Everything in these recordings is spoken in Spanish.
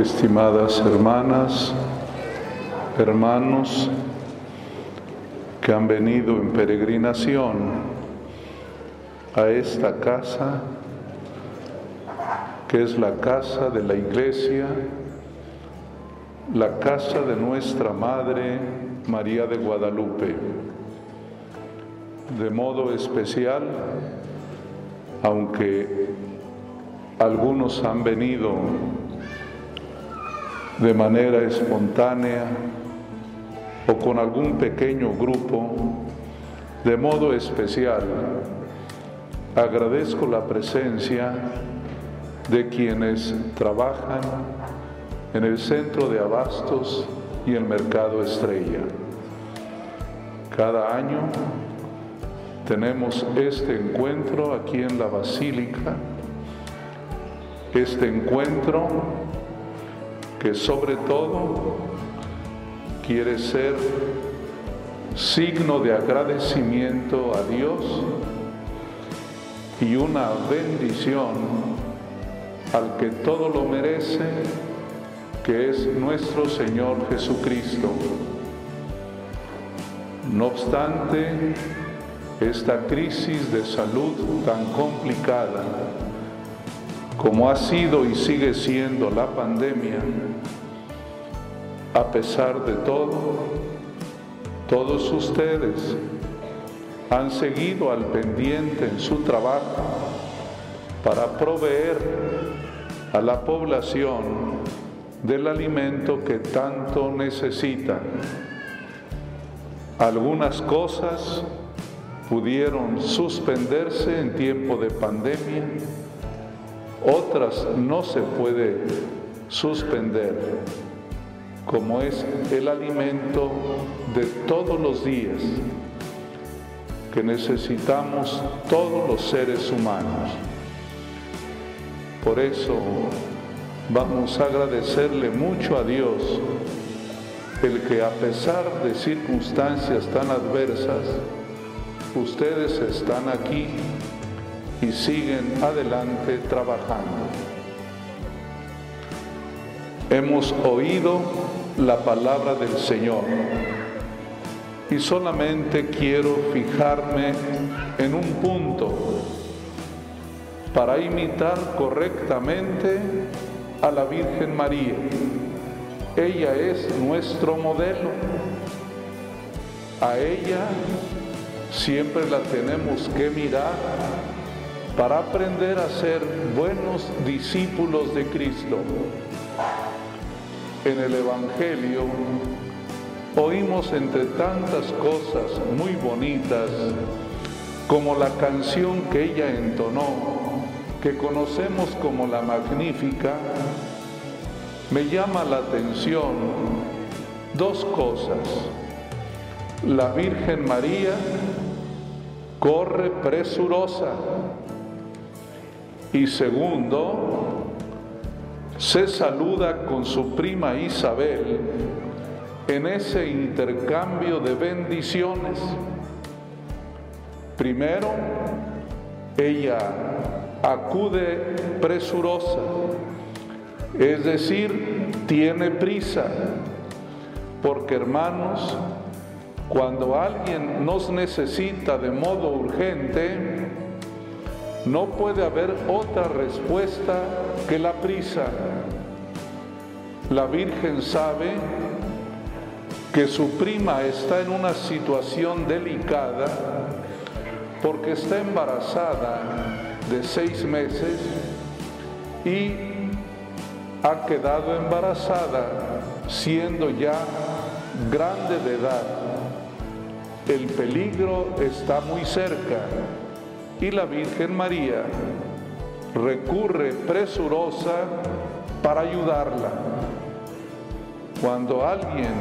estimadas hermanas, hermanos que han venido en peregrinación a esta casa, que es la casa de la iglesia, la casa de nuestra Madre María de Guadalupe. De modo especial, aunque algunos han venido de manera espontánea o con algún pequeño grupo, de modo especial, agradezco la presencia de quienes trabajan en el centro de abastos y el mercado estrella. Cada año tenemos este encuentro aquí en la Basílica, este encuentro que sobre todo quiere ser signo de agradecimiento a Dios y una bendición al que todo lo merece, que es nuestro Señor Jesucristo. No obstante, esta crisis de salud tan complicada como ha sido y sigue siendo la pandemia, a pesar de todo, todos ustedes han seguido al pendiente en su trabajo para proveer a la población del alimento que tanto necesita. Algunas cosas pudieron suspenderse en tiempo de pandemia, otras no se puede suspender, como es el alimento de todos los días que necesitamos todos los seres humanos. Por eso vamos a agradecerle mucho a Dios el que a pesar de circunstancias tan adversas, ustedes están aquí y siguen adelante trabajando. Hemos oído la palabra del Señor y solamente quiero fijarme en un punto para imitar correctamente a la Virgen María. Ella es nuestro modelo. A ella siempre la tenemos que mirar para aprender a ser buenos discípulos de Cristo. En el Evangelio oímos entre tantas cosas muy bonitas como la canción que ella entonó, que conocemos como la Magnífica, me llama la atención dos cosas. La Virgen María corre presurosa y segundo, se saluda con su prima Isabel en ese intercambio de bendiciones. Primero, ella acude presurosa, es decir, tiene prisa, porque hermanos, cuando alguien nos necesita de modo urgente, no puede haber otra respuesta que la prisa. La Virgen sabe que su prima está en una situación delicada porque está embarazada de seis meses y ha quedado embarazada siendo ya grande de edad. El peligro está muy cerca y la Virgen María recurre presurosa para ayudarla. Cuando alguien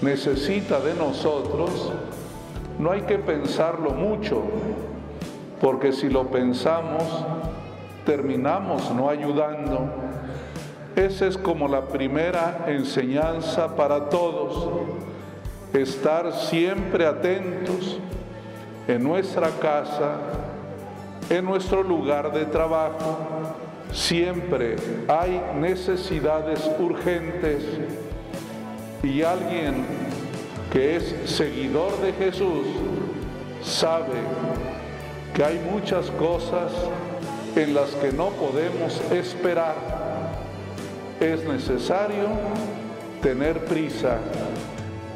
necesita de nosotros, no hay que pensarlo mucho, porque si lo pensamos, terminamos no ayudando. Esa es como la primera enseñanza para todos, estar siempre atentos en nuestra casa, en nuestro lugar de trabajo, siempre hay necesidades urgentes. Y alguien que es seguidor de Jesús sabe que hay muchas cosas en las que no podemos esperar. Es necesario tener prisa.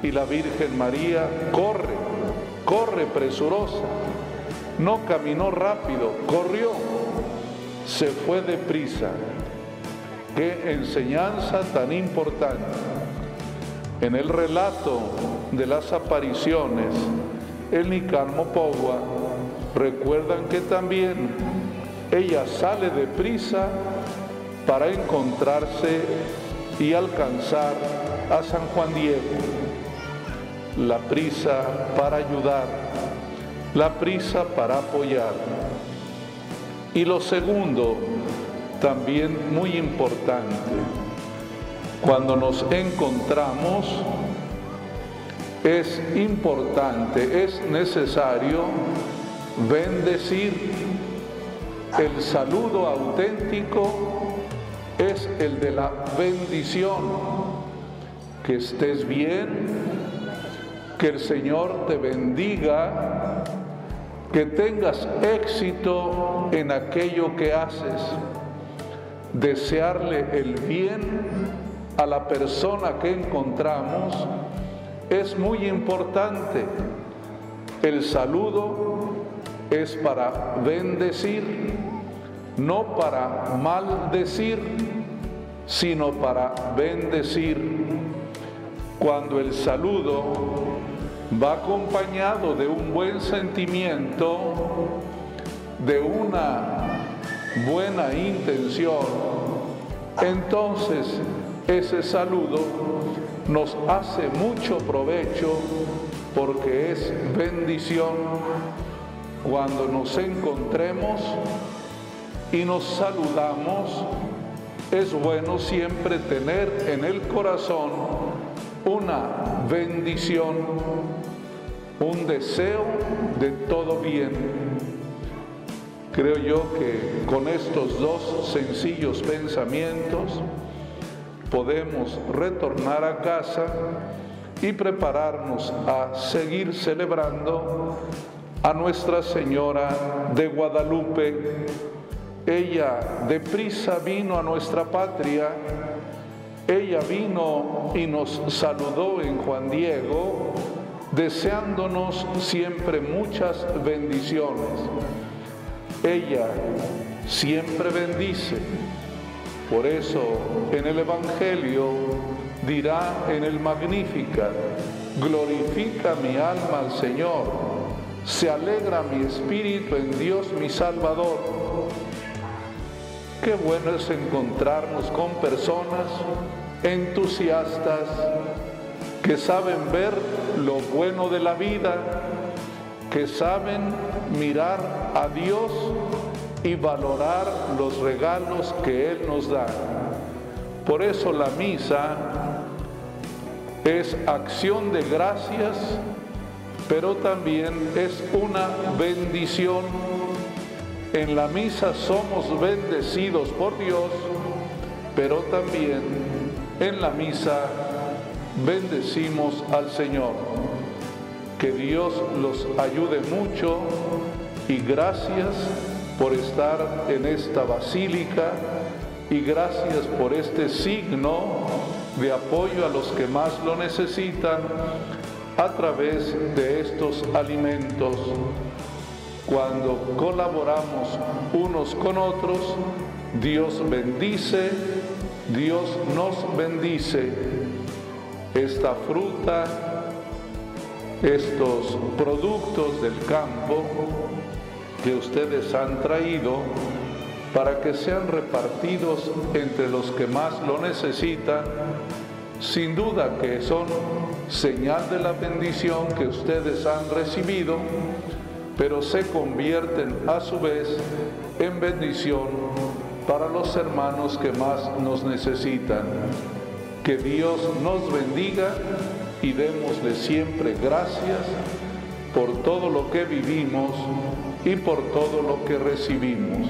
Y la Virgen María corre, corre presurosa, no caminó rápido, corrió, se fue deprisa. Qué enseñanza tan importante. En el relato de las apariciones, el Nicarmo Pogua recuerdan que también ella sale deprisa para encontrarse y alcanzar a San Juan Diego. La prisa para ayudar, la prisa para apoyar. Y lo segundo, también muy importante, cuando nos encontramos, es importante, es necesario bendecir. El saludo auténtico es el de la bendición. Que estés bien, que el Señor te bendiga, que tengas éxito en aquello que haces. Desearle el bien a la persona que encontramos es muy importante. El saludo es para bendecir, no para maldecir, sino para bendecir. Cuando el saludo va acompañado de un buen sentimiento, de una buena intención, entonces ese saludo nos hace mucho provecho porque es bendición cuando nos encontremos y nos saludamos. Es bueno siempre tener en el corazón una bendición, un deseo de todo bien. Creo yo que con estos dos sencillos pensamientos, podemos retornar a casa y prepararnos a seguir celebrando a Nuestra Señora de Guadalupe. Ella deprisa vino a nuestra patria, ella vino y nos saludó en Juan Diego, deseándonos siempre muchas bendiciones. Ella siempre bendice por eso en el Evangelio dirá en el Magnífica, glorifica mi alma al Señor, se alegra mi espíritu en Dios mi Salvador. Qué bueno es encontrarnos con personas entusiastas que saben ver lo bueno de la vida, que saben mirar a Dios y valorar los regalos que Él nos da. Por eso la misa es acción de gracias, pero también es una bendición. En la misa somos bendecidos por Dios, pero también en la misa bendecimos al Señor. Que Dios los ayude mucho y gracias por estar en esta basílica y gracias por este signo de apoyo a los que más lo necesitan a través de estos alimentos. Cuando colaboramos unos con otros, Dios bendice, Dios nos bendice. Esta fruta, estos productos del campo, que ustedes han traído para que sean repartidos entre los que más lo necesitan, sin duda que son señal de la bendición que ustedes han recibido, pero se convierten a su vez en bendición para los hermanos que más nos necesitan. Que Dios nos bendiga y démosle siempre gracias por todo lo que vivimos y por todo lo que recibimos.